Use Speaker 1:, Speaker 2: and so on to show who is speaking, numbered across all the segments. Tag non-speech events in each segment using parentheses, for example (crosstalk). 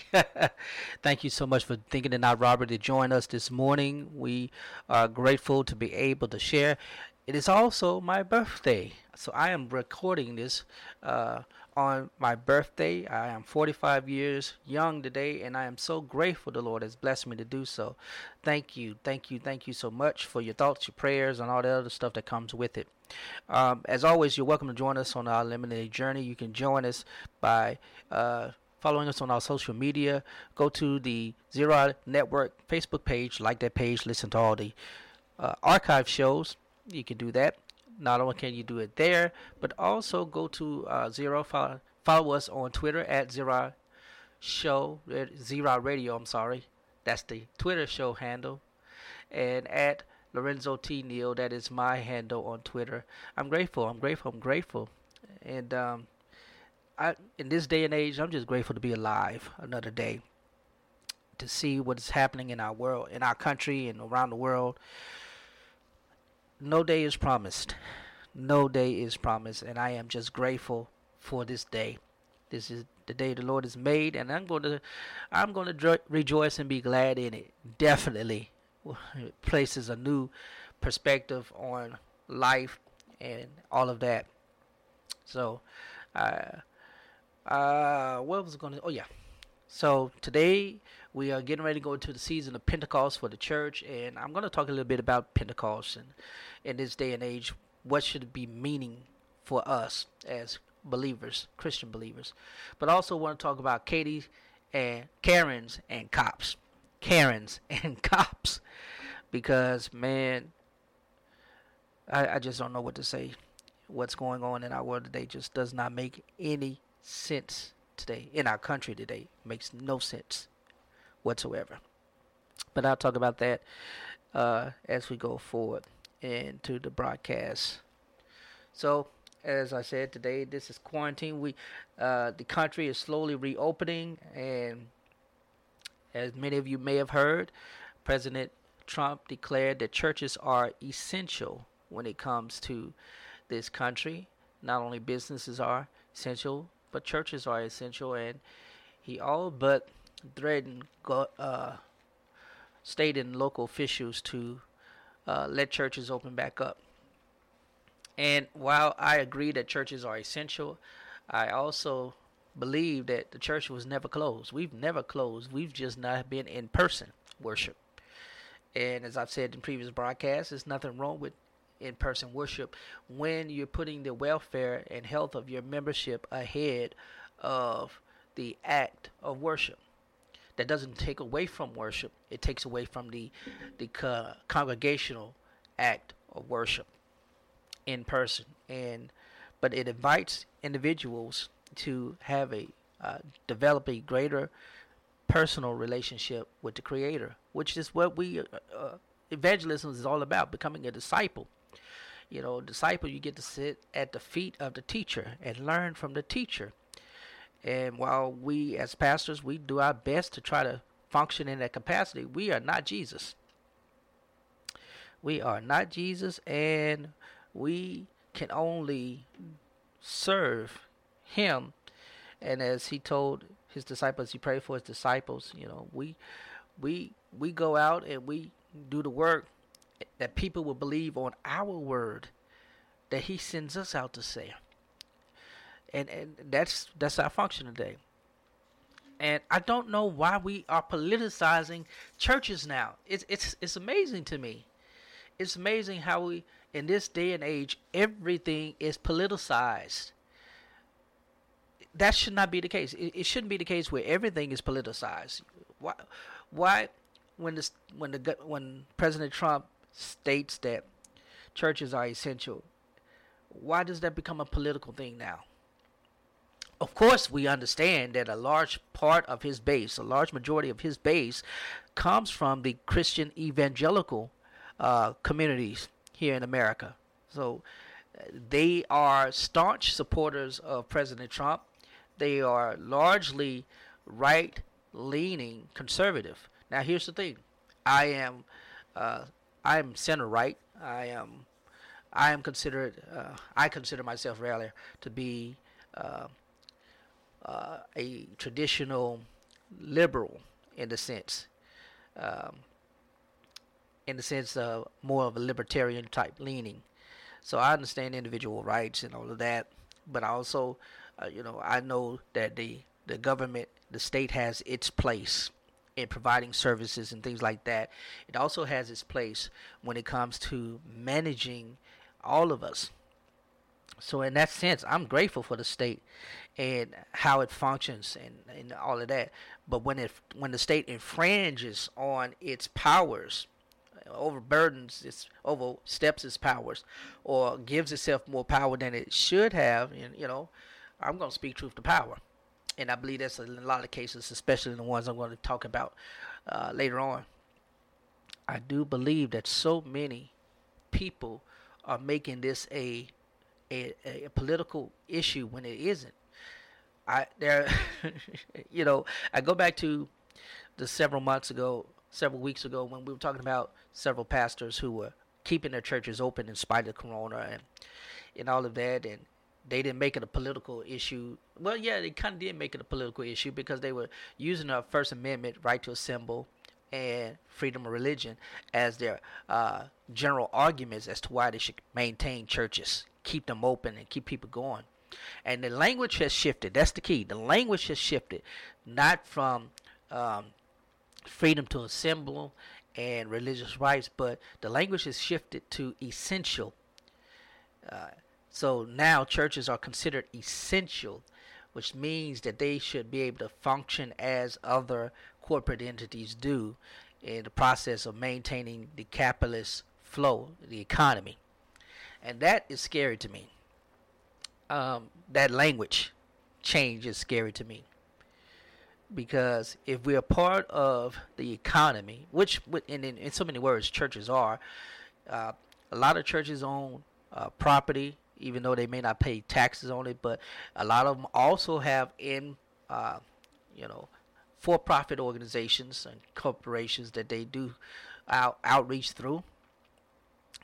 Speaker 1: (laughs) Thank you so much for thinking it out, Robert, to join us this morning. We are grateful to be able to share. It is also my birthday, so I am recording this uh, on my birthday. I am 45 years young today, and I am so grateful the Lord has blessed me to do so. Thank you, thank you, thank you so much for your thoughts, your prayers, and all the other stuff that comes with it. Um, as always, you're welcome to join us on our eliminated journey. You can join us by uh, following us on our social media. Go to the Zero Network Facebook page, like that page, listen to all the uh, archive shows. You can do that. Not only can you do it there, but also go to uh, Zero. Follow, follow us on Twitter at Zero Show, Zero Radio. I'm sorry, that's the Twitter show handle, and at Lorenzo T Neal. That is my handle on Twitter. I'm grateful. I'm grateful. I'm grateful, and um, I in this day and age, I'm just grateful to be alive another day. To see what is happening in our world, in our country, and around the world. No day is promised. No day is promised, and I am just grateful for this day. This is the day the Lord has made, and I'm going to, I'm going to rejoice and be glad in it. Definitely, it (laughs) places a new perspective on life and all of that. So, uh, uh, what was going to? Oh yeah. So today we are getting ready to go into the season of Pentecost for the church, and I'm going to talk a little bit about Pentecost and in this day and age, what should it be meaning for us as believers, Christian believers. But I also want to talk about Katie and Karens and cops, Karens (laughs) and cops, because man, I, I just don't know what to say. What's going on in our world today just does not make any sense today in our country today makes no sense whatsoever. But I'll talk about that uh, as we go forward into the broadcast. So, as I said today, this is quarantine. We, uh, the country is slowly reopening, and as many of you may have heard, President Trump declared that churches are essential when it comes to this country. Not only businesses are essential, but churches are essential, and he all but threatened uh, state and local officials to uh, let churches open back up. And while I agree that churches are essential, I also believe that the church was never closed. We've never closed. We've just not been in person worship. And as I've said in previous broadcasts, there's nothing wrong with in person worship when you're putting the welfare and health of your membership ahead of the act of worship. That doesn't take away from worship, it takes away from the, the co- congregational act of worship in person. And but it invites individuals to have a uh, develop a greater personal relationship with the Creator, which is what we uh, uh, evangelism is all about: becoming a disciple you know, disciple, you get to sit at the feet of the teacher and learn from the teacher. And while we as pastors, we do our best to try to function in that capacity, we are not Jesus. We are not Jesus, and we can only serve Him. And as He told His disciples, He prayed for His disciples. You know, we we we go out and we do the work that people will believe on our word that he sends us out to say. And and that's that's our function today. And I don't know why we are politicizing churches now. It's it's it's amazing to me. It's amazing how we in this day and age everything is politicized. That should not be the case. It, it shouldn't be the case where everything is politicized. Why why when this when the when President Trump states that churches are essential. why does that become a political thing now? Of course, we understand that a large part of his base, a large majority of his base, comes from the Christian evangelical uh, communities here in America. So they are staunch supporters of President Trump. They are largely right leaning conservative. Now, here's the thing I am. Uh, I am center right. I am I am considered uh, I consider myself rather to be uh, uh, a traditional liberal in the sense um, in the sense of more of a libertarian type leaning. So I understand individual rights and all of that, but I also uh, you know I know that the the government the state has its place in providing services and things like that. It also has its place when it comes to managing all of us. So in that sense, I'm grateful for the state and how it functions and, and all of that. But when it when the state infringes on its powers, overburdens its oversteps its powers, or gives itself more power than it should have, and you know, I'm to speak truth to power, and I believe that's a lot of cases, especially the ones I'm going to talk about uh, later on. I do believe that so many people are making this a a, a political issue when it isn't. I there, (laughs) you know, I go back to the several months ago, several weeks ago when we were talking about several pastors who were keeping their churches open in spite of Corona and and all of that, and they didn't make it a political issue. Well, yeah, they kind of did make it a political issue because they were using the First Amendment right to assemble and freedom of religion as their uh, general arguments as to why they should maintain churches, keep them open, and keep people going. And the language has shifted. That's the key. The language has shifted, not from um, freedom to assemble and religious rights, but the language has shifted to essential. Uh, so now churches are considered essential, which means that they should be able to function as other corporate entities do in the process of maintaining the capitalist flow, the economy. And that is scary to me. Um, that language change is scary to me. Because if we're part of the economy, which in, in, in so many words churches are, uh, a lot of churches own uh, property, even though they may not pay taxes on it, but a lot of them also have in, uh, you know, for-profit organizations and corporations that they do out, outreach through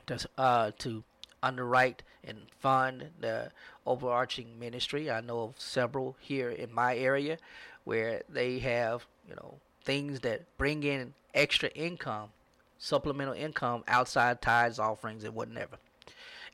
Speaker 1: to, uh, to underwrite and fund the overarching ministry. I know of several here in my area where they have, you know, things that bring in extra income, supplemental income outside tithes, offerings, and whatever.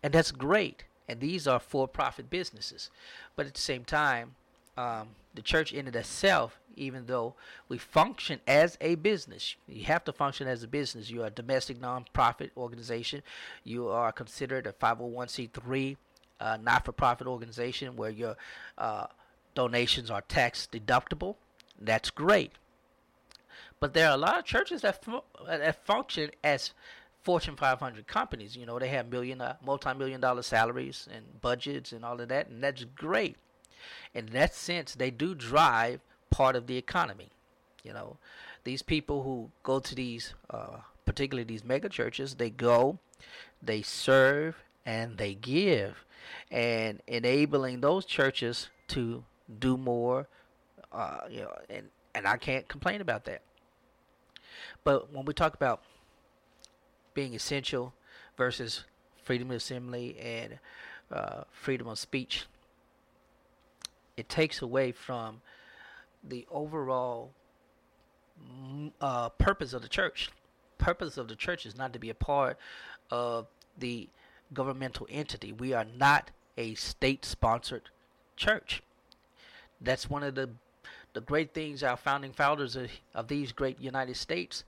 Speaker 1: And that's great. And these are for-profit businesses. But at the same time, um, the church in itself even though we function as a business. You have to function as a business. You are a domestic nonprofit organization. You are considered a 501c3 uh, not for profit organization where your uh, donations are tax deductible. That's great. But there are a lot of churches that, fu- that function as Fortune 500 companies. You know, they have million, uh, multi-million dollar salaries and budgets and all of that, and that's great. In that sense, they do drive part of the economy. You know, these people who go to these, uh, particularly these mega churches, they go, they serve, and they give, and enabling those churches to do more. Uh, you know, and and I can't complain about that. But when we talk about being essential versus freedom of assembly and uh, freedom of speech, it takes away from the overall mm, uh, purpose of the church. Purpose of the church is not to be a part of the governmental entity. We are not a state-sponsored church. That's one of the the great things our founding fathers of, of these great United States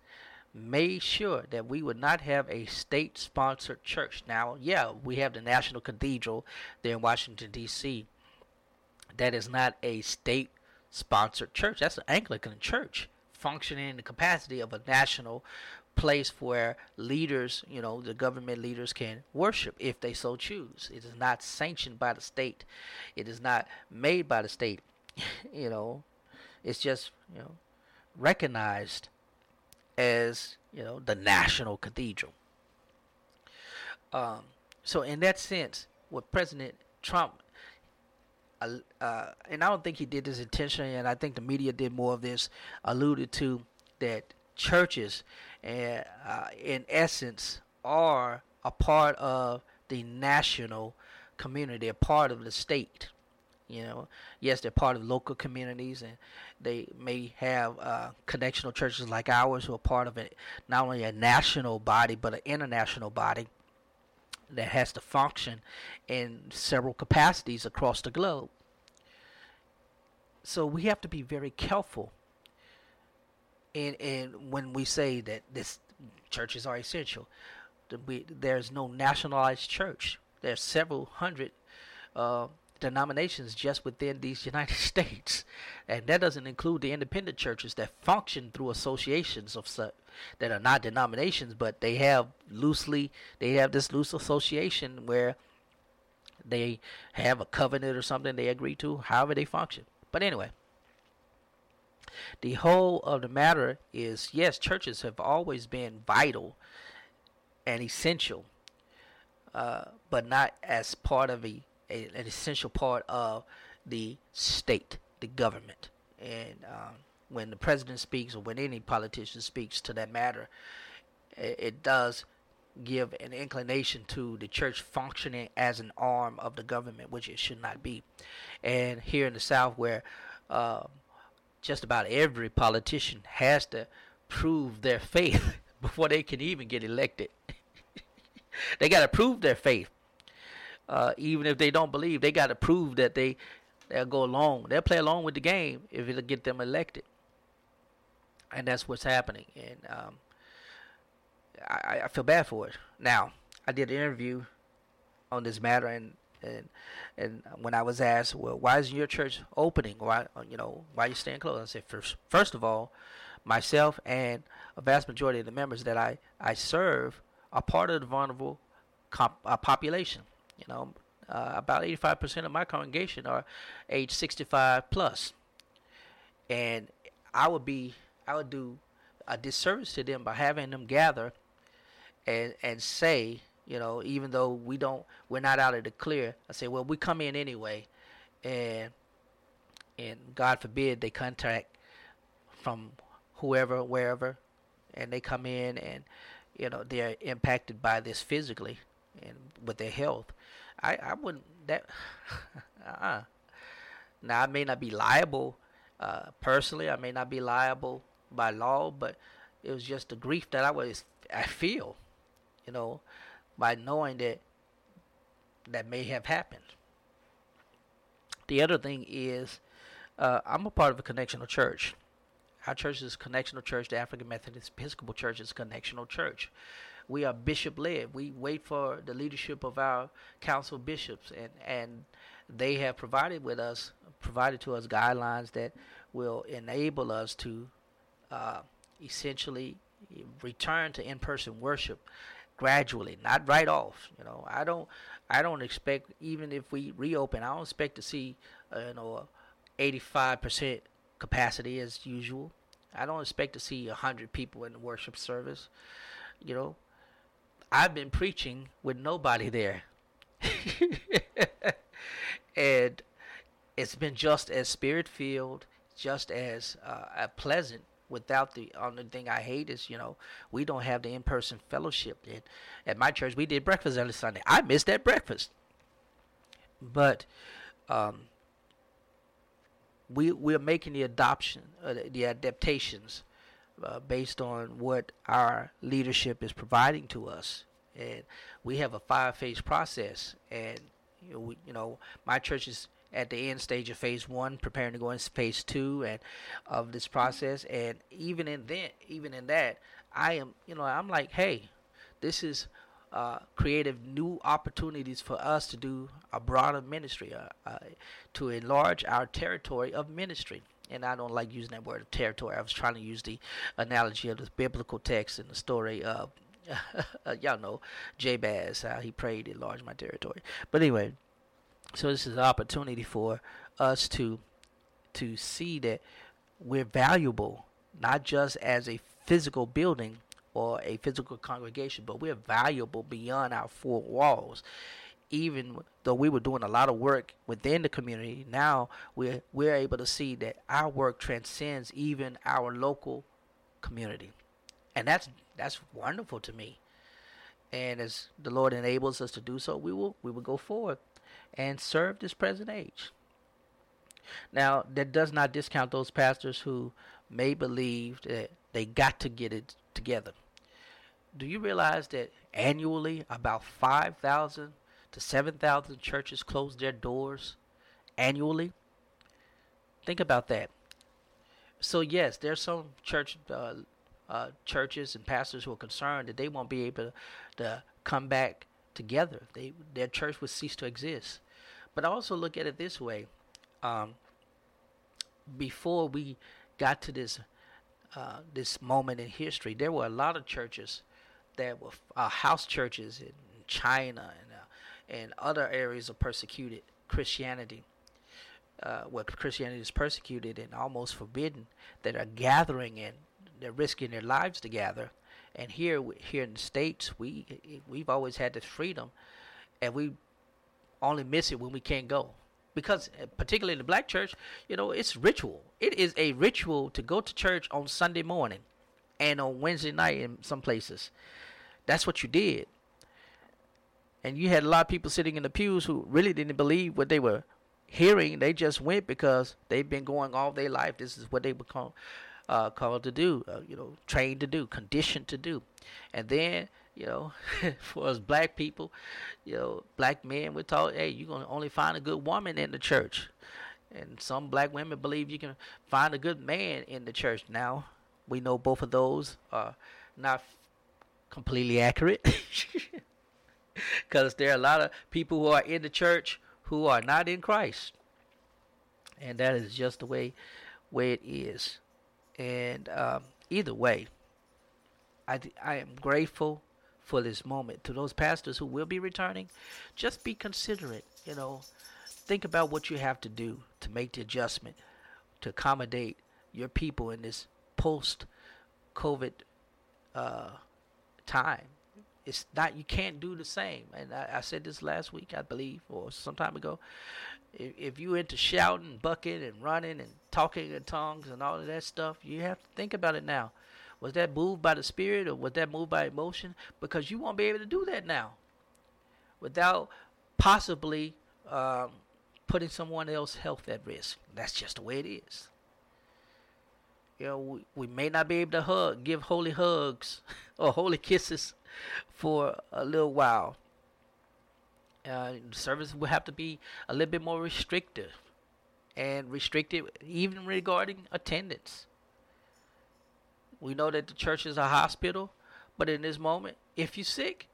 Speaker 1: made sure that we would not have a state sponsored church. Now, yeah, we have the National Cathedral there in Washington, D.C. That is not a state sponsored church. That's an Anglican church functioning in the capacity of a national place where leaders, you know, the government leaders can worship if they so choose. It is not sanctioned by the state. It is not made by the state. (laughs) you know, it's just, you know, recognized as, you know, the national cathedral. Um, so in that sense, what President Trump uh, uh, and I don't think he did this intentionally, and I think the media did more of this, alluded to that churches, uh, uh, in essence, are a part of the national community, a part of the state. You know, yes, they're part of local communities, and they may have uh, connectional churches like ours who are part of it, not only a national body but an international body that has to function in several capacities across the globe. So we have to be very careful and and when we say that this churches are essential, we, there's no nationalized church. There's several hundred uh, denominations just within these United (laughs) States, and that doesn't include the independent churches that function through associations of such that are not denominations, but they have loosely they have this loose association where they have a covenant or something they agree to, however they function. But anyway, the whole of the matter is yes, churches have always been vital and essential, uh, but not as part of a, a, an essential part of the state, the government. And um, when the president speaks, or when any politician speaks to that matter, it, it does give an inclination to the church functioning as an arm of the government, which it should not be. And here in the South, where uh, just about every politician has to prove their faith (laughs) before they can even get elected. (laughs) they got to prove their faith. Uh, even if they don't believe, they got to prove that they they'll go along. They'll play along with the game if it'll get them elected. And that's what's happening. And um, I, I feel bad for it. Now, I did an interview on this matter, and and and when I was asked, well, why isn't your church opening? Why you know why are you staying closed? I said, first, first of all, myself and a vast majority of the members that I I serve are part of the vulnerable comp, uh, population. You know, uh, about 85% of my congregation are age 65 plus. and I would be I would do a disservice to them by having them gather and and say you know, even though we don't, we're not out of the clear. I say, well, we come in anyway, and and God forbid they contact from whoever, wherever, and they come in and you know they're impacted by this physically and with their health. I I wouldn't that. (laughs) uh-uh. Now I may not be liable uh, personally. I may not be liable by law, but it was just the grief that I was I feel. You know, by knowing that that may have happened. The other thing is, uh, I'm a part of a connectional church. Our church is a connectional church. The African Methodist Episcopal Church is a connectional church. We are bishop led. We wait for the leadership of our council bishops, and and they have provided with us, provided to us guidelines that will enable us to uh, essentially return to in-person worship gradually, not right off. You know, I don't, I don't expect even if we reopen, I don't expect to see, uh, you know, 85% capacity as usual. I don't expect to see 100 people in the worship service. You know, I've been preaching with nobody there. (laughs) and it's been just as spirit filled, just as uh, pleasant without the only thing I hate is you know we don't have the in person fellowship. And at my church we did breakfast every Sunday. I missed that breakfast, but um, we we're making the adoption, uh, the adaptations uh, based on what our leadership is providing to us, and we have a five phase process. And you know, we, you know my church is at the end stage of phase one, preparing to go into phase two and of this process. And even in then, even in that, I am, you know, I'm like, hey, this is uh, creative new opportunities for us to do a broader ministry, uh, uh, to enlarge our territory of ministry. And I don't like using that word territory. I was trying to use the analogy of the biblical text in the story of, (laughs) uh, y'all know, Jabez, how he prayed, enlarge my territory. But anyway, so this is an opportunity for us to to see that we're valuable, not just as a physical building or a physical congregation, but we're valuable beyond our four walls even though we were doing a lot of work within the community, now we're we're able to see that our work transcends even our local community, and that's that's wonderful to me. And as the Lord enables us to do so, we will we will go forward and serve this present age. Now, that does not discount those pastors who may believe that they got to get it together. Do you realize that annually about 5,000 to 7,000 churches close their doors annually. Think about that. So yes, there's some church uh, uh, churches and pastors who are concerned that they won't be able to come back together. They their church would cease to exist. But I also look at it this way: um, before we got to this uh, this moment in history, there were a lot of churches that were uh, house churches in China and other areas of persecuted Christianity, uh, where Christianity is persecuted and almost forbidden, that are gathering and they're risking their lives to gather. And here, here in the states, we we've always had this freedom, and we only miss it when we can't go. Because uh, particularly in the black church you know it's ritual. It is a ritual to go to church on sunday morning and on wednesday night in some places. That's what you did and you had a lot of people sitting in the pews who really didn't believe what they were hearing. They just went because they've been going all their life. This is what they were called, uh, called to do, uh, you know, trained to do, conditioned to do. And then, you know, (laughs) for us black people, you know, black men, we're taught, hey, you're going to only find a good woman in the church. And some black women believe you can find a good man in the church. Now, we know both of those are not completely accurate. (laughs) (laughs) because there are a lot of people who are in the church who are not in Christ, and that is just the way way it is. And um, either way, I I am grateful for this moment to those pastors who will be returning. Just be considerate, you know. Think about what you have to do to make the adjustment to accommodate your people in this post COVID uh, time it's not you can't do the same. And I, I said this last week, I believe, or some time ago. If, if you into shouting, bucking, and running, and talking in tongues, and all of that stuff, you have to think about it now. Was that moved by the spirit, or was that moved by emotion? Because you won't be able to do that now, without possibly um, putting someone else's health at risk. That's just the way it is. You know, we, we may not be able to hug, give holy hugs (laughs) or holy kisses for a little while. Uh, service will have to be a little bit more restrictive and restricted even regarding attendance. We know that the church is a hospital, but in this moment, if you're sick,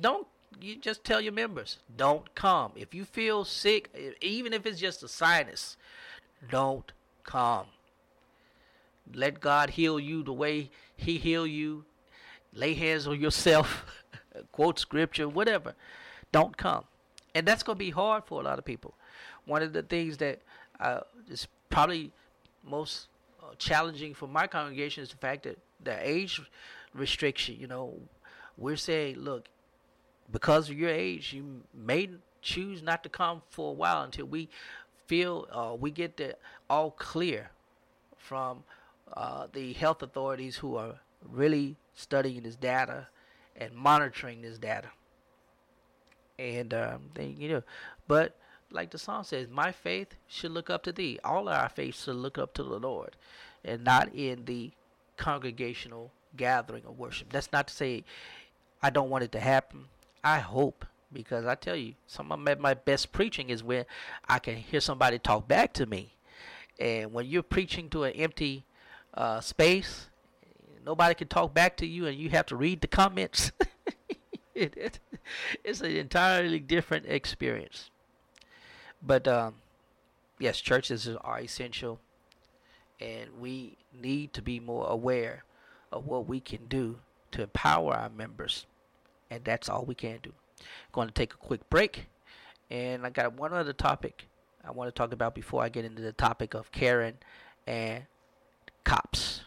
Speaker 1: don't you just tell your members, don't come. If you feel sick, even if it's just a sinus, don't come. Let God heal you the way He heal you lay hands on yourself, (laughs) quote scripture, whatever, don't come. And that's going to be hard for a lot of people. One of the things that uh, is probably most uh, challenging for my congregation is the fact that the age restriction, you know, we're saying, look, because of your age, you may choose not to come for a while until we feel uh, we get the all clear from uh, the health authorities who are really studying this data and monitoring this data. And um, they, you know, but like the song says, my faith should look up to thee. All our faith should look up to the Lord, and not in the congregational gathering of worship. That's not to say I don't want it to happen. I hope because I tell you, some of my best preaching is when I can hear somebody talk back to me. And when you're preaching to an empty uh, space nobody can talk back to you and you have to read the comments. (laughs) it, it, it's an entirely different experience. But um, yes, churches are essential.
Speaker 2: and we need to be more aware of what we can do to empower our members, and that's all we can do. Going to take a quick break, and I got one other topic I want to talk about before I get into the topic of Karen and cops.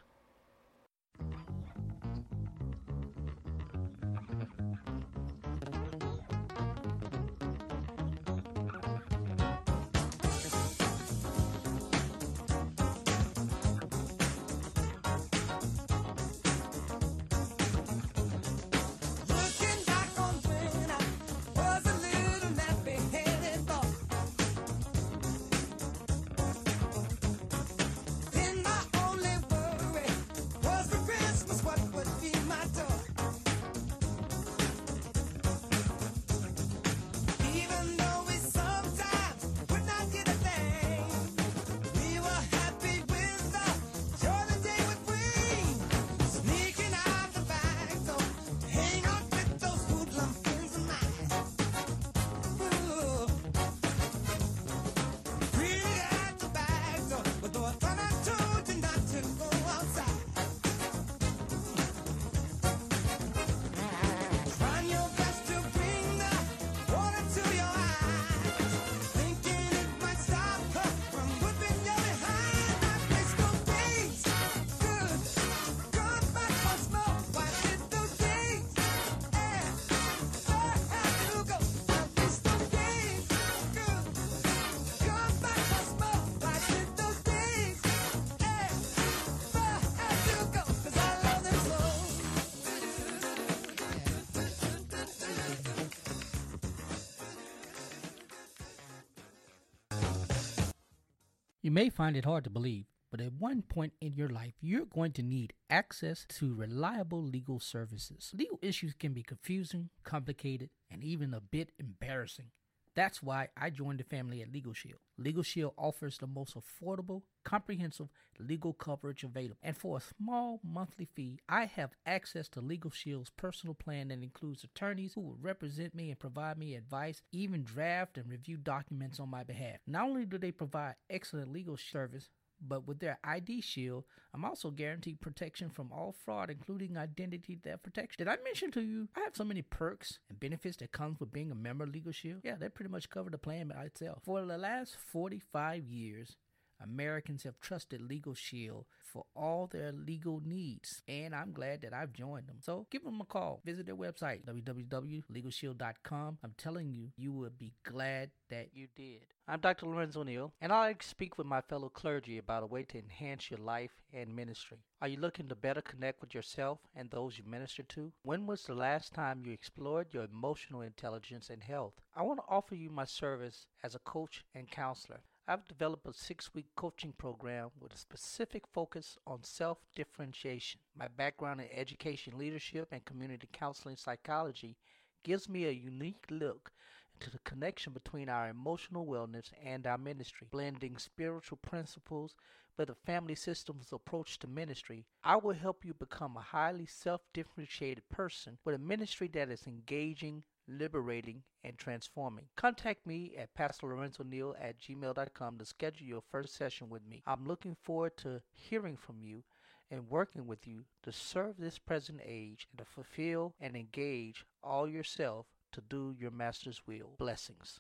Speaker 3: You
Speaker 1: may find it hard to believe, but at one point in your life, you're going to need access to reliable legal services. Legal issues can be confusing, complicated, and even a bit embarrassing. That's why I joined the family at Legal Shield. Legal Shield offers the most affordable, comprehensive legal coverage available. And for a small monthly fee, I have access to Legal Shield's personal plan that includes attorneys who will represent me and provide me advice, even draft and review documents on my behalf. Not only do they provide excellent legal service, but with their ID Shield, I'm also guaranteed protection from all fraud, including identity theft protection. Did I mention to you I have so many perks and benefits that comes with being a member of Legal Shield? Yeah, they pretty much cover the plan by itself. For the last 45 years, Americans have trusted Legal Shield for all their legal needs, and I'm glad that I've joined them. So give them a call. Visit their website, www.legalshield.com. I'm telling you, you will be glad that you did.
Speaker 2: I'm Dr. Lorenzo Neal, and I like speak with my fellow clergy about a way to enhance your life and ministry. Are you looking to better connect with yourself and those you minister to? When was the last time you explored your emotional intelligence and health? I want to offer you my service as a coach and counselor. I've developed a six week coaching program with a specific focus on self differentiation. My background in education, leadership, and community counseling psychology gives me a unique look into the connection between our emotional wellness and our ministry, blending spiritual principles with a family systems approach to ministry. I will help you become a highly self differentiated person with a ministry that is engaging, liberating, and transforming. Contact me at PastorLorenzoNeal at gmail.com to schedule your first session with me. I'm looking forward to hearing from you and working with you to serve this present age and to fulfill and engage all yourself to do your master's will. Blessings.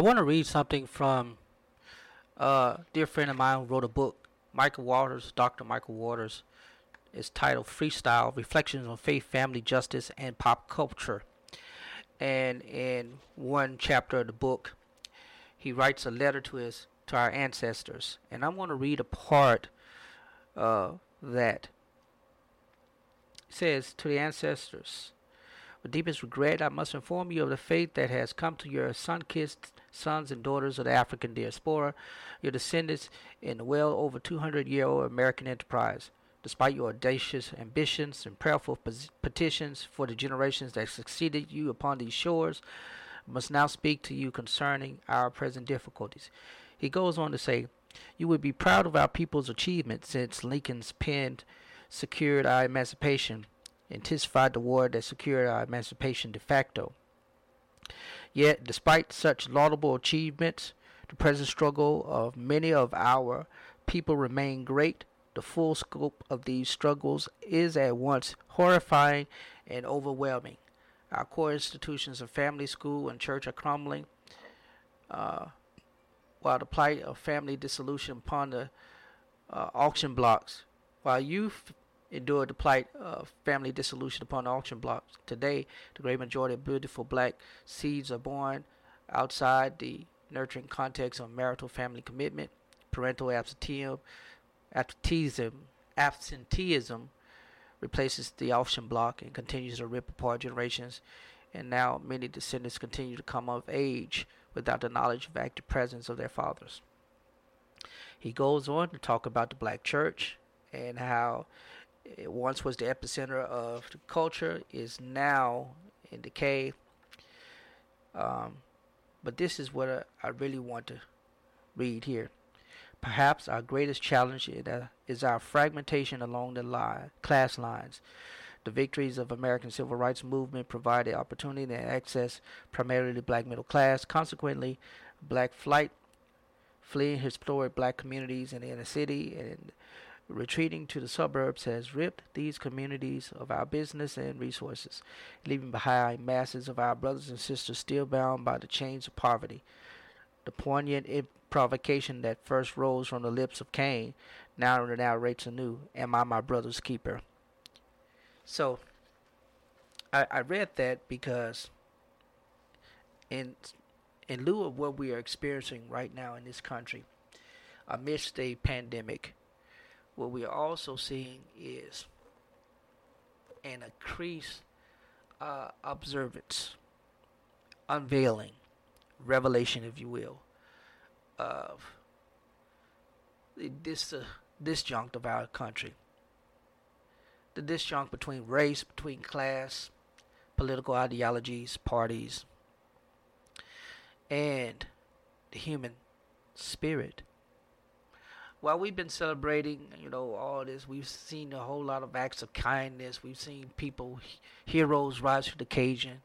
Speaker 2: I want to read something from uh, a dear friend of mine who wrote a book, Michael Waters, Dr. Michael Waters. It's titled Freestyle Reflections on Faith, Family, Justice, and Pop Culture. And in one chapter of the book, he writes a letter to his to our ancestors. And I want to read a part uh, that
Speaker 1: says to the ancestors, with deepest regret, I must inform you of the fate that has come to your sun kissed sons and daughters of the African diaspora, your descendants in the well over 200 year old American enterprise. Despite your audacious ambitions and prayerful petitions for the generations that succeeded you upon these shores, must now speak to you concerning our present difficulties. He goes on to say, You would be proud of our people's achievements since Lincoln's pen secured our emancipation, intensified the war that secured our emancipation de facto. Yet, despite such laudable achievements, the present struggle of many of our people remain great. The full scope of these struggles is at once horrifying and overwhelming. Our core institutions of family, school, and church are crumbling, uh, while the plight of family dissolution upon the uh, auction blocks, while youth endured the plight of family dissolution upon the auction blocks. Today, the great majority of beautiful black seeds are born outside the nurturing context of marital family commitment, parental absenteeism, absenteeism, absenteeism replaces the auction block and continues to rip apart generations. And now many descendants continue to come of age without the knowledge of active presence of their fathers. He goes on to talk about the black church and how it once was the epicenter of the culture is now in decay. Um, but this is what I, I really want to read here. Perhaps our greatest challenge is, uh, our fragmentation along the line, class lines. The victories of American civil rights movement provided opportunity and access primarily to black middle class. Consequently, black flight, fleeing historic black communities in the inner city and retreating to the suburbs has ripped these communities of our business and resources, leaving behind masses of our brothers and sisters still bound by the chains of poverty. The poignant provocation that first rose from the lips of Cain now narrates anew, Am I my brother's keeper? So, I, I read that because in, in lieu of what we are experiencing right now in this country, amidst a pandemic, what we are also seeing is an increased uh, observance, unveiling, revelation, if you will, of the dis- uh, disjunct of our country. The disjunct between race, between class, political ideologies, parties, and the human spirit while we've been celebrating, you know, all this, we've seen a whole lot of acts of kindness. We've seen people, heroes rise to the occasion.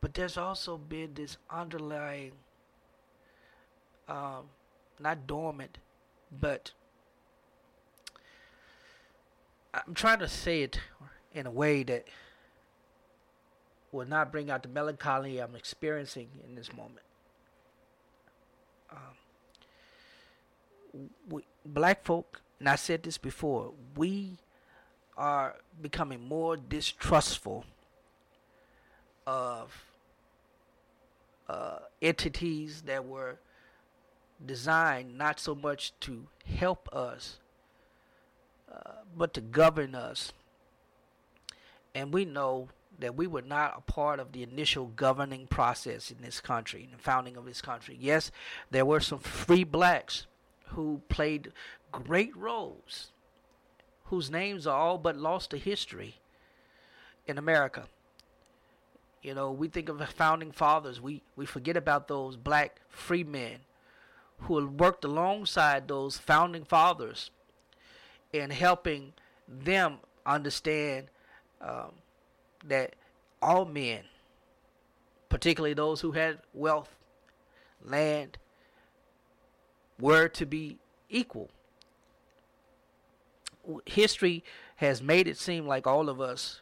Speaker 1: But there's also been this underlying, um, not dormant, but I'm trying to say it in a way that will not bring out the melancholy I'm experiencing in this moment. Um, we, black folk, and I said this before, we are becoming more distrustful of uh, entities that were designed not so much to help us, uh, but to govern us. And we know that we were not a part of the initial governing process in this country, in the founding of this country. Yes, there were some free blacks who played great roles, whose names are all but lost to history in America. You know, we think of the founding fathers, we, we forget about those black free men who worked alongside those founding fathers in helping them understand um, that all men, particularly those who had wealth, land, were to be equal. History has made it seem like all of us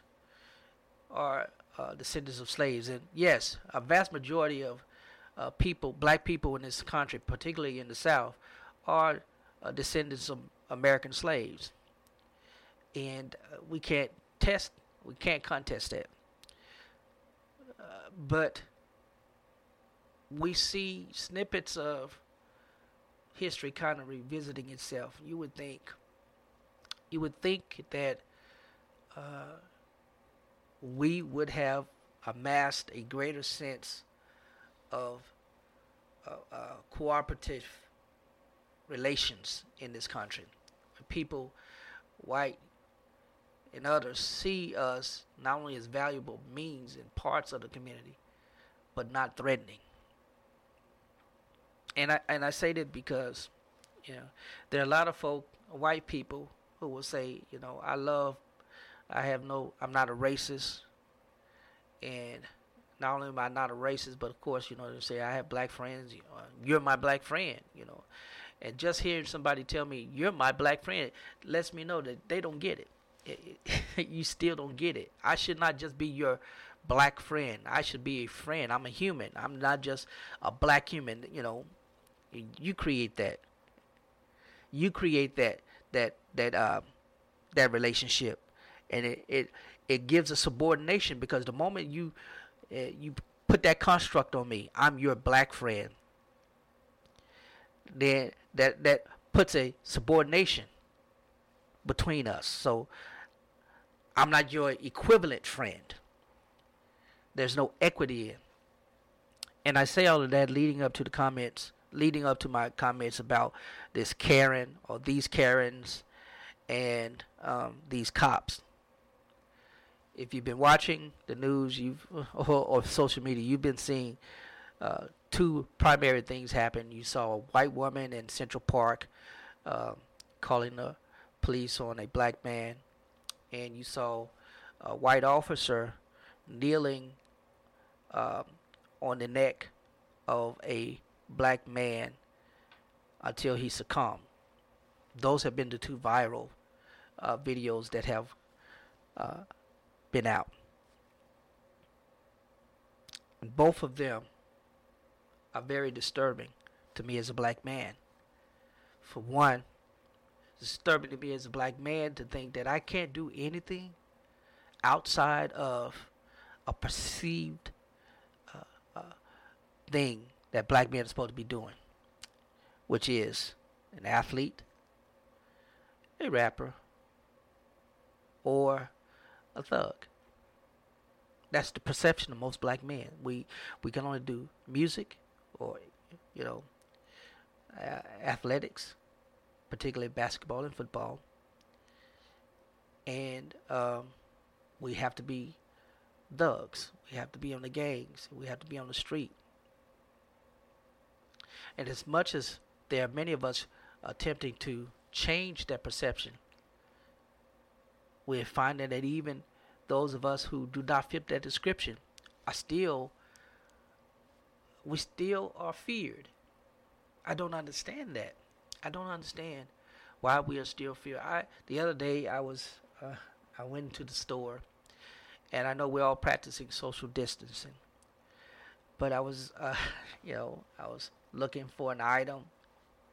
Speaker 1: are uh, descendants of slaves, and yes, a vast majority of uh, people, black people in this country, particularly in the South, are uh, descendants of American slaves, and uh, we can't test, we can't contest that. Uh, but we see snippets of history kind of revisiting itself. You would think, you would think that uh, we would have amassed a greater sense of uh, uh, cooperative relations in this country. People, white and others, see us not only as valuable means and parts of the community, but not threatening. And I and I say that because, you know, there are a lot of folk, white people, who will say, you know, I love, I have no, I'm not a racist, and not only am I not a racist, but of course, you know, they say I have black friends. You know, you're my black friend. You know, and just hearing somebody tell me you're my black friend lets me know that they don't get it. (laughs) You still don't get it. I should not just be your black friend. I should be a friend. I'm a human. I'm not just a black human. You know, you create that. You create that that that uh, that relationship, and it it it gives a subordination because the moment you uh, you put that construct on me, I'm your black friend. Then that that puts a subordination between us. So I'm not your equivalent friend. There's no equity in. And I say all of that leading up to the comments, leading up to my comments about this Karen or these Karens and um, these cops. If you've been watching the news, you've (laughs) or, or social media, you've been seeing uh, two primary things happen. You saw a white woman in Central Park um calling the police on a black man, and you saw a white officer kneeling um, on the neck of a black man until he succumbed. Those have been the two viral uh, videos that have uh, been out. And both of them are very disturbing to me as a black man. For one, it's disturbing to me as a black man to think that I can't do anything outside of a perceived uh, uh, thing that black men are supposed to be doing, which is an athlete, a rapper, or a thug. That's the perception of most black men. We we can only do music, or you know, uh, athletics, particularly basketball and football, and um, we have to be thugs. We have to be on the gangs. We have to be on the street. And as much as there are many of us attempting to change that perception, we're finding that even those of us who do not fit that description are still, we still are feared. I don't understand that. I don't understand why we are still feared. I the other day I was uh, I went to the store, and I know we're all practicing social distancing. But I was, uh, (laughs) you know, I was looking for an item,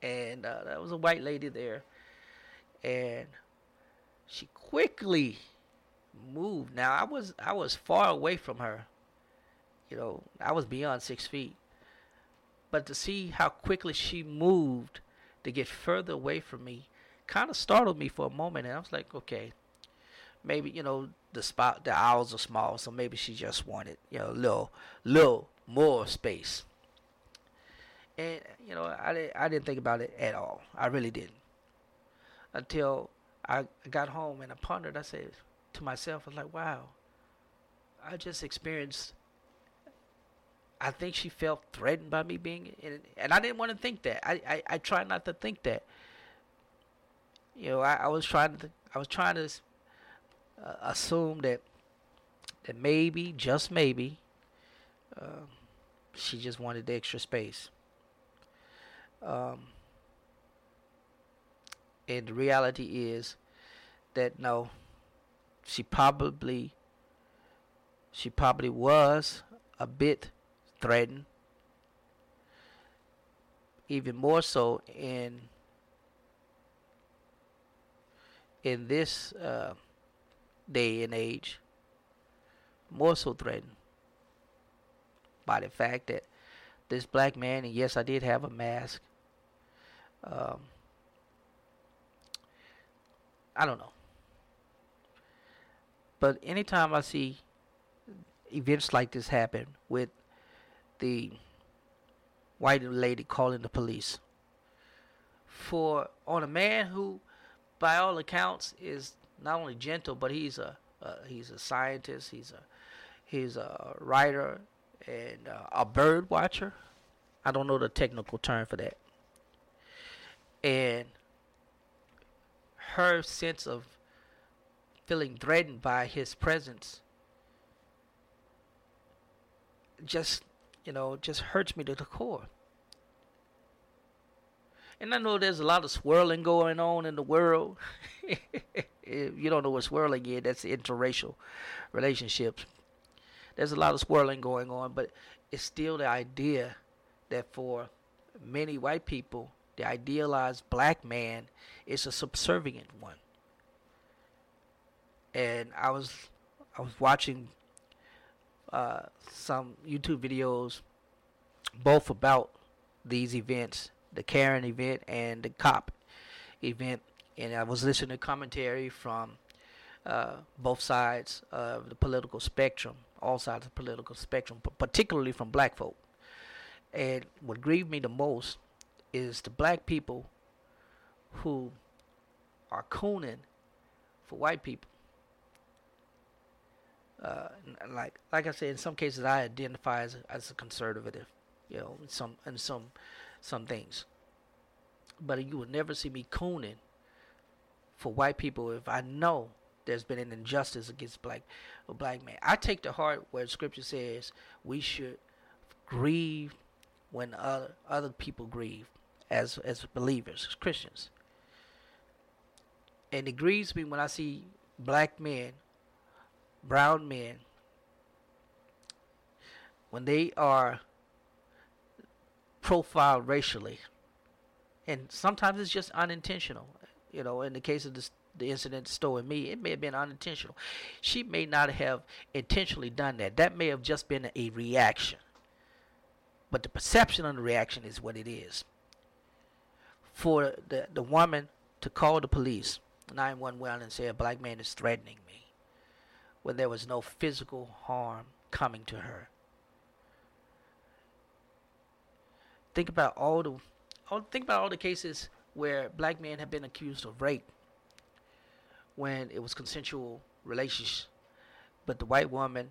Speaker 1: and uh, there was a white lady there, and she quickly moved. Now I was I was far away from her. You know, I was beyond six feet. But to see how quickly she moved to get further away from me kind of startled me for a moment. And I was like, okay, maybe, you know, the spot, the aisles are small, so maybe she just wanted, you know, a little, little more space. And, you know, I, di- I didn't think about it at all. I really didn't. Until I got home and I pondered, I said to myself, I was like, wow, I just experienced I think she felt threatened by me being in and I didn't want to think that. I, I, I not to think that. You know, I, I was trying to I was trying to uh, assume that that maybe, just maybe, uh, she just wanted the extra space. Um, and the reality is that no, she probably she probably was a bit threatened. Even more so in in this uh, day and age, more so threatened by the fact that this black man, and yes, I did have a mask. Um, I don't know. But anytime I see events like this happen with the white lady calling the police for on a man who by all accounts is not only gentle but he's a uh, he's a scientist he's a he's a writer and uh, a bird watcher i don't know the technical term for that and her sense of feeling threatened by his presence just you know just hurts me to the core. And i know there's a lot of swirling going on in the world. (laughs) If you don't know what swirling is that's interracial relationships. There's a lot of swirling going on but it's still the idea that for many white people the idealized black man is a subservient one and i was i was watching uh, some YouTube videos, both about these events, the Karen event and the cop event, and I was listening to commentary from uh, both sides of the political spectrum, all sides of the political spectrum, but particularly from black folk. And what grieved me the most is the black people who are cooning for white people uh, like like I said, in some cases I identify as a, as a conservative, you know, in some in some some things. But you will never see me cooning for white people if I know there's been an injustice against black a black man. I take to heart where Scripture says we should grieve when other other people grieve as as believers, as Christians. And it grieves me when I see black men brown men when they are profiled racially. And sometimes it's just unintentional. You know in the case of this the incident stolen me it may have been unintentional. She may not have intentionally done that. That may have just been a reaction. But the perception of the reaction is what it is for the the woman to call the police. 911 and say a black man is threatening me when there was no physical harm coming to her. Think about all the all, think about all the cases where black men have been accused of rape when it was consensual relationship but the white woman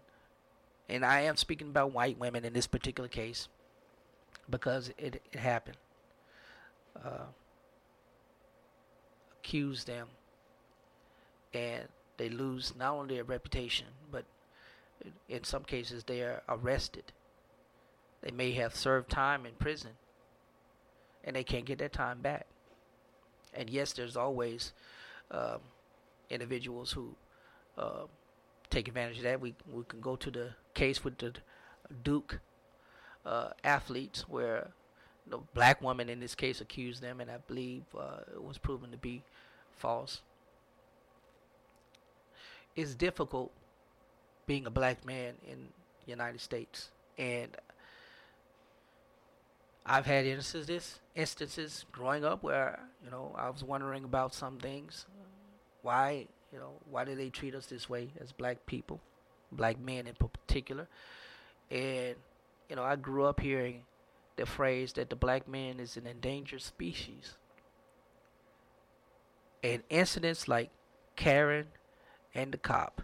Speaker 1: and I am speaking about white women in this particular case because it, it happened. Uh, accuse them and they lose not only their reputation, but in some cases they are arrested. They may have served time in prison, and they can't get that time back. And yes, there's always um, individuals who uh, take advantage of that. We we can go to the case with the Duke uh, athletes, where the black woman in this case accused them, and I believe uh, it was proven to be false it's difficult being a black man in the United States. And I've had instances instances growing up where, you know, I was wondering about some things. Why, you know, why do they treat us this way as black people, black men in particular? And, you know, I grew up hearing the phrase that the black man is an endangered species. And incidents like Karen and the cop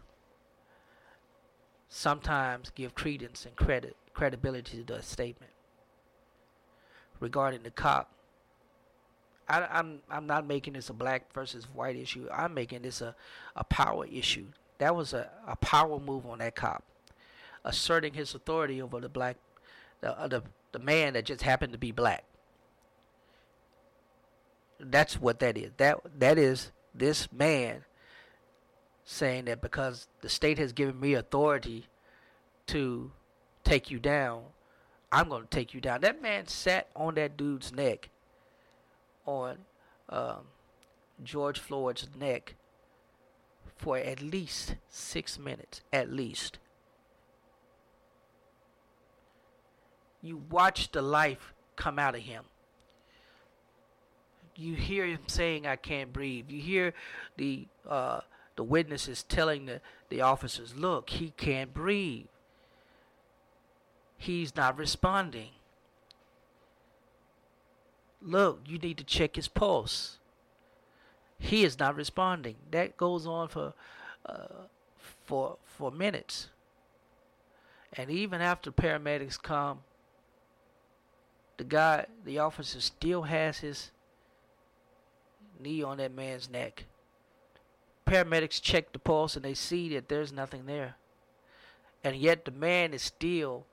Speaker 1: sometimes give credence and credit credibility to the statement regarding the cop I, am I'm, I'm not making this a black versus white issue. I'm making this a, a power issue. That was a, a power move on that cop, asserting his authority over the black, the, uh, the the man that just happened to be black. That's what that is. That that is this man saying that because the state has given me authority to take you down, I'm going to take you down. That man sat on that dude's neck, on um, George Floyd's neck, for at least six minutes, at least. You watch the life come out of him. You hear him saying, I can't breathe. You hear the uh, the witness is telling the, the officers, look, he can't breathe. He's not responding. Look, you need to check his pulse. He is not responding. That goes on for uh, for for minutes. And even after paramedics come, the guy, the officer still has his knee on that man's neck. Paramedics check the pulse and they see that there's nothing there. And yet the man is still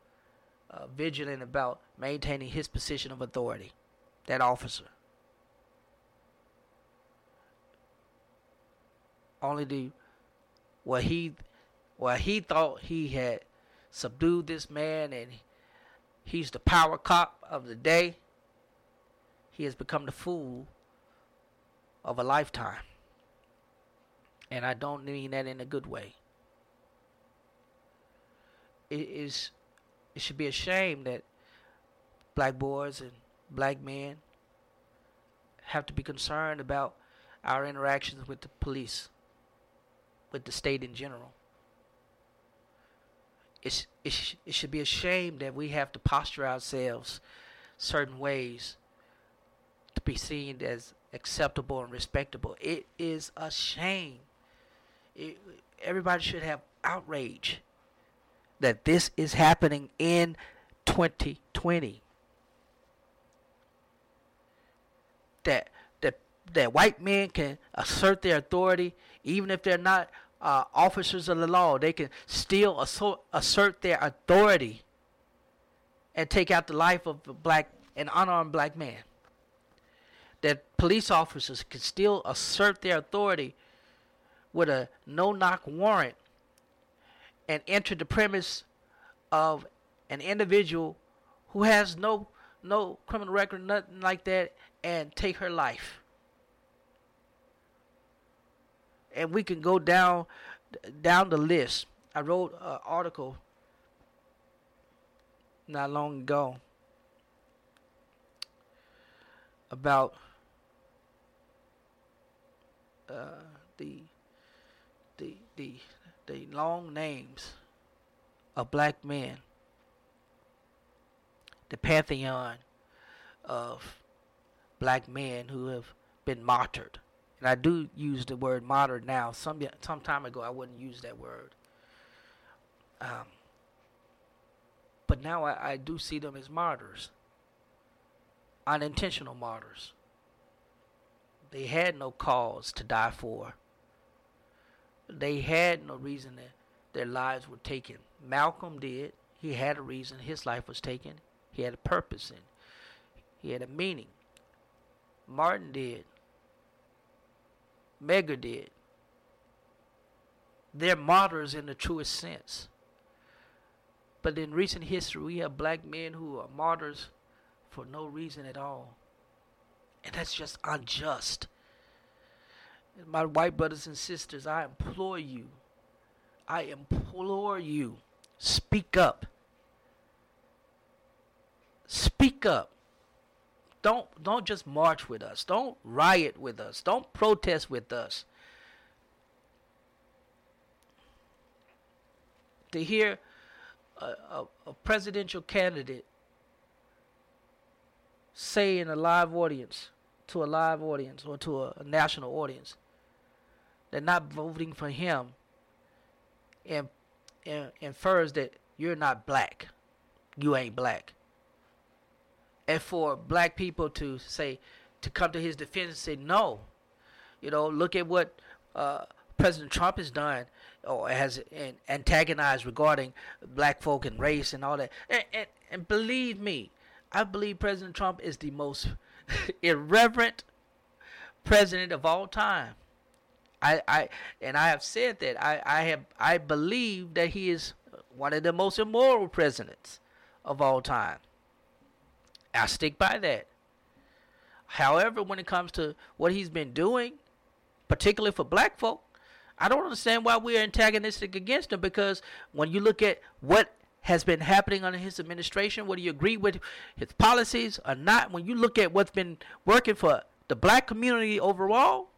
Speaker 1: uh, vigilant about maintaining his position of authority, that officer. Only the well he well he thought he had subdued this man and he's the power cop of the day. He has become the fool of a lifetime. And I don't mean that in a good way. It is it should be a shame that black boys and black men have to be concerned about our interactions with the police, with the state in general. It, sh- it should be a shame that we have to posture ourselves certain ways to be seen as acceptable and respectable. It is a shame. It, everybody should have outrage that this is happening in 2020. That that that white men can assert their authority even if they're not uh, officers of the law. They can still assert, assert their authority and take out the life of a black an unarmed black man. That police officers can still assert their authority with a no knock warrant and enter the premise of an individual who has no no criminal record, nothing like that, and take her life. And we can go down down the list. I wrote an article not long ago about uh, the the the the long names of black men, the pantheon of black men who have been martyred. And I do use the word martyred now. Some some time ago I wouldn't use that word. Um, but now I, I do see them as martyrs, unintentional martyrs. They had no cause to die for. They had no reason that their lives were taken. Malcolm did. He had a reason his life was taken. He had a purpose and he had a meaning. Martin did. Medgar did. They're martyrs in the truest sense. But in recent history, we have black men who are martyrs for no reason at all. And that's just unjust. My white brothers and sisters, I implore you, I implore you, speak up. Speak up. Don't don't just march with us. Don't riot with us. Don't protest with us. To hear a, a, a presidential candidate say in a live audience, to a live audience or to a, a national audience, they're not voting for him and, and infers that you're not black. You ain't black. And for black people to say, to come to his defense and say, no, you know, look at what uh, President Trump has done or has antagonized regarding black folk and race and all that. And, and, and believe me, I believe President Trump is the most (laughs) irreverent president of all time. I, I and I have said that I, I have I believe that he is one of the most immoral presidents of all time. I stick by that. However, when it comes to what he's been doing, particularly for black folk, I don't understand why we're antagonistic against him because when you look at what has been happening under his administration, whether you agree with his policies or not, when you look at what's been working for the black community overall,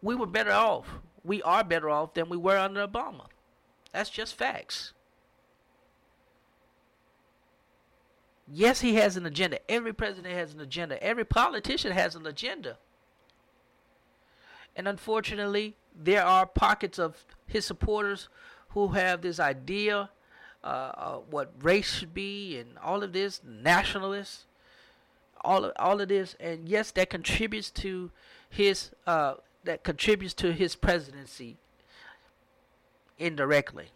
Speaker 1: we were better off. We are better off than we were under Obama. That's just facts. Yes, he has an agenda. Every president has an agenda. Every politician has an agenda. And unfortunately, there are pockets of his supporters who have this idea uh, uh, what race should be and all of this, nationalists, all of, all of this. And yes, that contributes to his uh, that contributes to his presidency indirectly,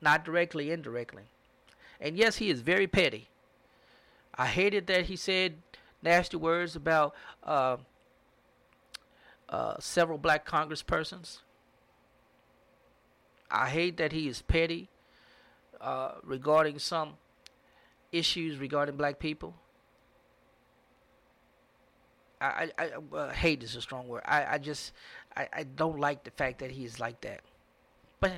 Speaker 1: not directly, indirectly. And yes, he is very petty. I hated that he said nasty words about uh, uh, several black congresspersons. I hate that he is petty uh, regarding some issues regarding black people. I, I, I uh, hate is a strong word. I, I just I, I don't like the fact that he is like that. But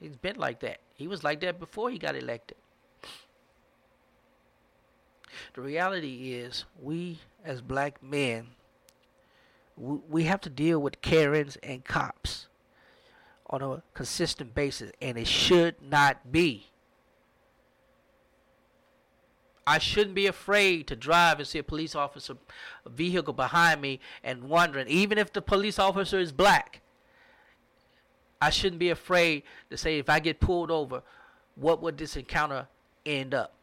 Speaker 1: he's been like that. He was like that before he got elected. The reality is, we as black men, we, we have to deal with Karens and cops on a consistent basis, and it should not be. I shouldn't be afraid to drive and see a police officer, a vehicle behind me, and wondering, even if the police officer is black, I shouldn't be afraid to say, if I get pulled over, what would this encounter end up?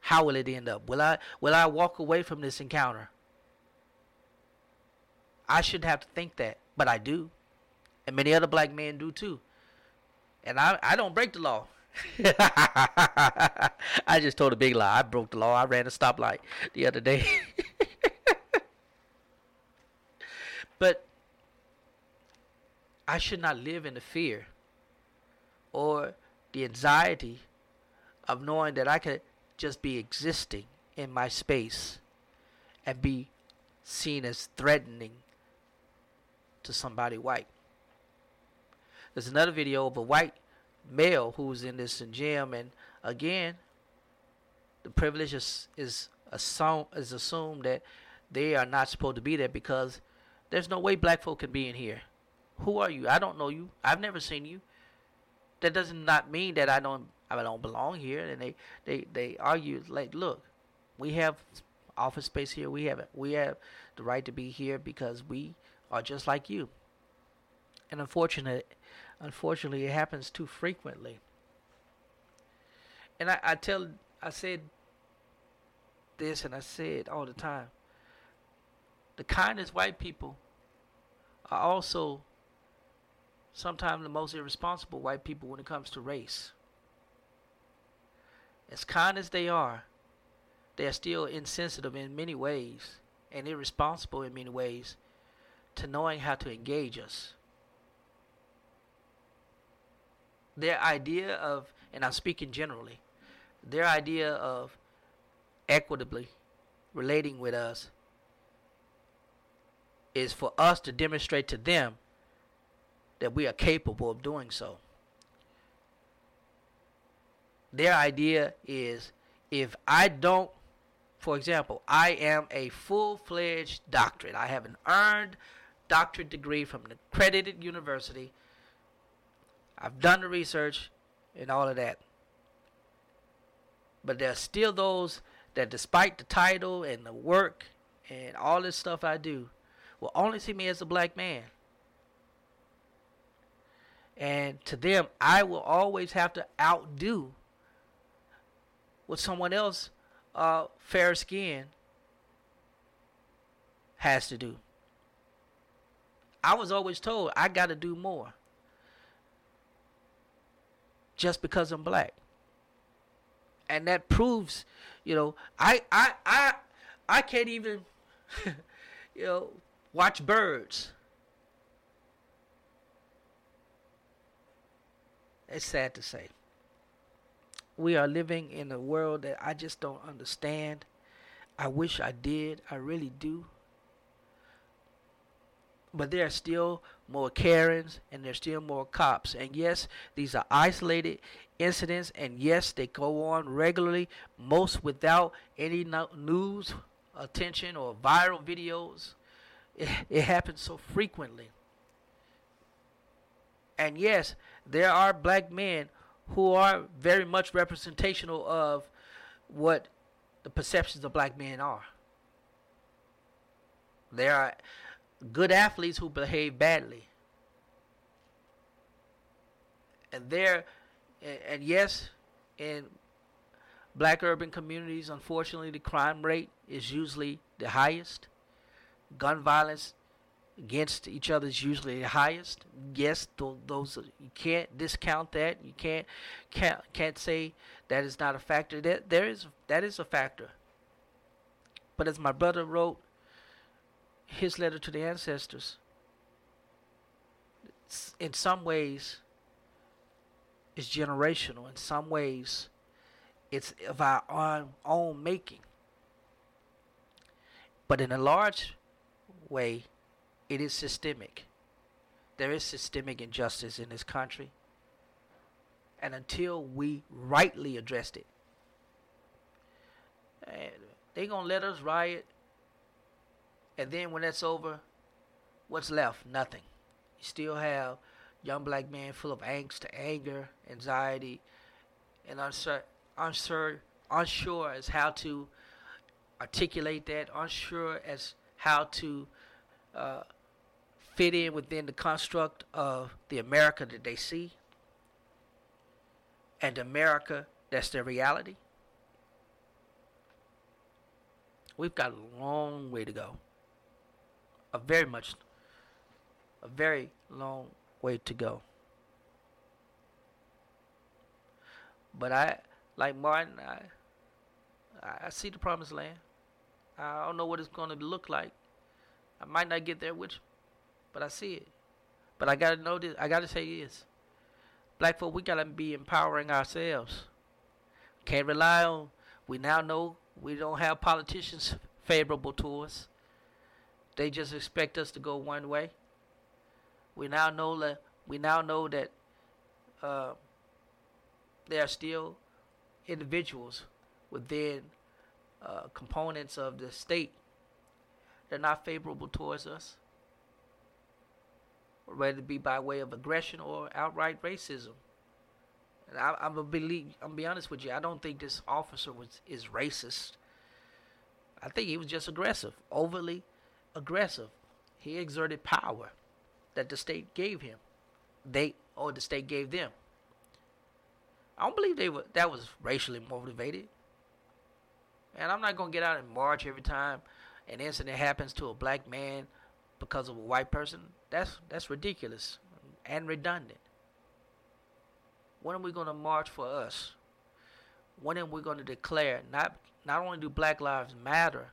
Speaker 1: How will it end up? Will I will I walk away from this encounter? I shouldn't have to think that, but I do. And many other black men do too. And I, I don't break the law. (laughs) I just told a big lie. I broke the law. I ran a stoplight the other day. (laughs) but I should not live in the fear or the anxiety of knowing that I could just be existing in my space and be seen as threatening to somebody white. There's another video of a white male who's in this gym, and again, the privilege is is assumed is assumed that they are not supposed to be there because there's no way black folk can be in here. Who are you? I don't know you. I've never seen you. That does not mean that I don't I don't belong here. And they they they argue like, look, we have office space here. We have we have the right to be here because we are just like you. And unfortunately, unfortunately, it happens too frequently. And I, I tell I said this and I say it all the time. The kindest white people are also sometimes the most irresponsible white people when it comes to race. As kind as they are, they are still insensitive in many ways and irresponsible in many ways to knowing how to engage us. Their idea of, and I'm speaking generally, their idea of equitably relating with us is for us to demonstrate to them that we are capable of doing so. Their idea is if I don't, for example, I am a full fledged doctorate, I have an earned doctorate degree from an accredited university, I've done the research and all of that. But there are still those that, despite the title and the work and all this stuff I do, will only see me as a black man. And to them, I will always have to outdo what someone else, uh, fair skin, has to do. I was always told I got to do more just because I'm black. And that proves, you know, I I I I can't even (laughs) you know watch birds. It's sad to say. We are living in a world that I just don't understand. I wish I did. I really do. But there are still more Karens and there's still more cops. And yes, these are isolated incidents. And yes, they go on regularly, most without any news attention or viral videos. it, it happens so frequently. And yes, there are black men who are very much representational of what the perceptions of black men are. There are good athletes who behave badly. And there and, yes, in black urban communities, unfortunately the crime rate is usually the highest. Gun violence against each other is usually the highest. Yes, tho- those you can't discount that. You can't can't can't say that is not a factor. That there is that is a factor. But as my brother wrote his letter to the ancestors, in some ways it's generational. In some ways it's of our own, own making. But in a large way, it is systemic. There is systemic injustice in this country. And until we rightly address it, and they gonna let us riot. And then when that's over, what's left? Nothing. You still have young black men full of angst, anger, anxiety, and unsure, unsure, unsure as how to articulate that, unsure as how to uh, fit in within the construct of the America that they see and America that's their reality. We've got a long way to go. A very much, a very long way to go. But I, like Martin, I, I see the promised land. I don't know what it's going to look like. I might not get there with you, but I see it. But I gotta know this. I gotta say this: Black folk, we gotta be empowering ourselves. Can't rely on. We now know we don't have politicians (laughs) favorable to us. They just expect us to go one way. We now know that we now know that uh, there are still individuals within uh, components of the state that are not favorable towards us, whether it be by way of aggression or outright racism. And I, I'm a believe. I'm be honest with you. I don't think this officer was is racist. I think he was just aggressive, overly aggressive. He exerted power that the state gave him. They or the state gave them. I don't believe they were that was racially motivated. And I'm not gonna get out and march every time an incident happens to a black man because of a white person. That's that's ridiculous and redundant. When are we gonna march for us? When are we gonna declare not not only do Black Lives Matter,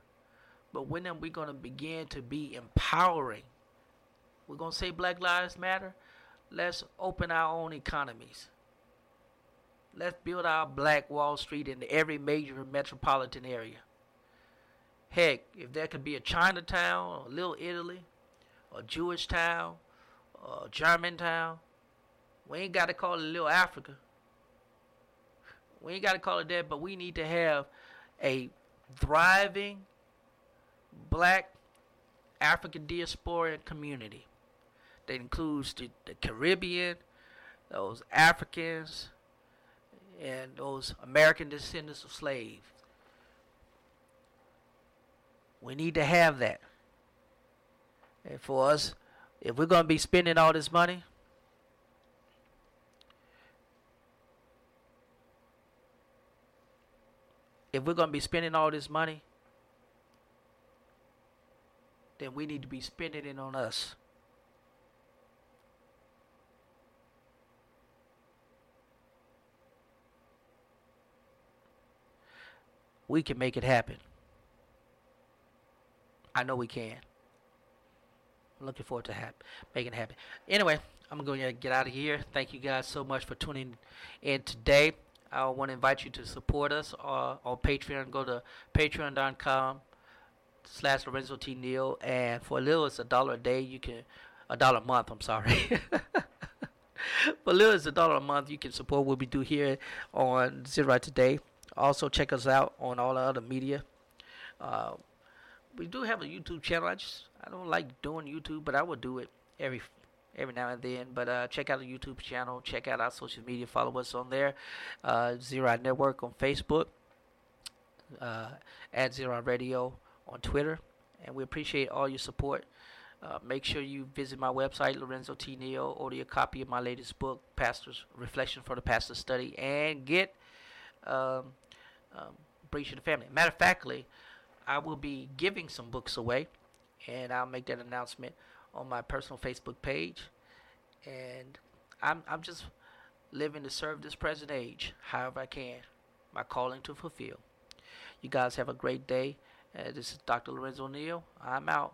Speaker 1: but when are we gonna begin to be empowering? We're gonna say Black Lives Matter. Let's open our own economies. Let's build our Black Wall Street in every major metropolitan area. Heck, if there could be a Chinatown, or a Little Italy, or Jewish town, or German town, we ain't got to call it Little Africa. We ain't got to call it that, but we need to have a thriving black African diaspora community that includes the, the Caribbean, those Africans, and those American descendants of slaves. We need to have that. And for us, if we're going to be spending all this money, if we're going to be spending all this money, then we need to be spending it on us. We can make it happen. I know we can. Looking forward to hap- making it happen. Anyway, I'm going to get out of here. Thank you guys so much for tuning in today. I want to invite you to support us uh, on Patreon. Go to patreon.com slash Lorenzo T. Neal. And for a little, it's a dollar a day. You can, a dollar a month, I'm sorry. (laughs) for a little, it's a dollar a month. You can support what we do here on Zero Today. Also, check us out on all the other media. Uh, we do have a YouTube channel. I just I don't like doing YouTube, but I will do it every every now and then. But uh, check out the YouTube channel. Check out our social media. Follow us on there. Uh, Zero Out Network on Facebook. Uh, at Zero Radio on Twitter, and we appreciate all your support. Uh, make sure you visit my website, Lorenzo T. Neal, order your copy of my latest book, Pastor's Reflection for the Pastor Study, and get um, um, Breach of the Family. Matter of factly, I will be giving some books away, and I'll make that announcement on my personal Facebook page. And I'm I'm just living to serve this present age, however I can, my calling to fulfill. You guys have a great day. Uh, this is Dr. Lorenzo Neal. I'm out.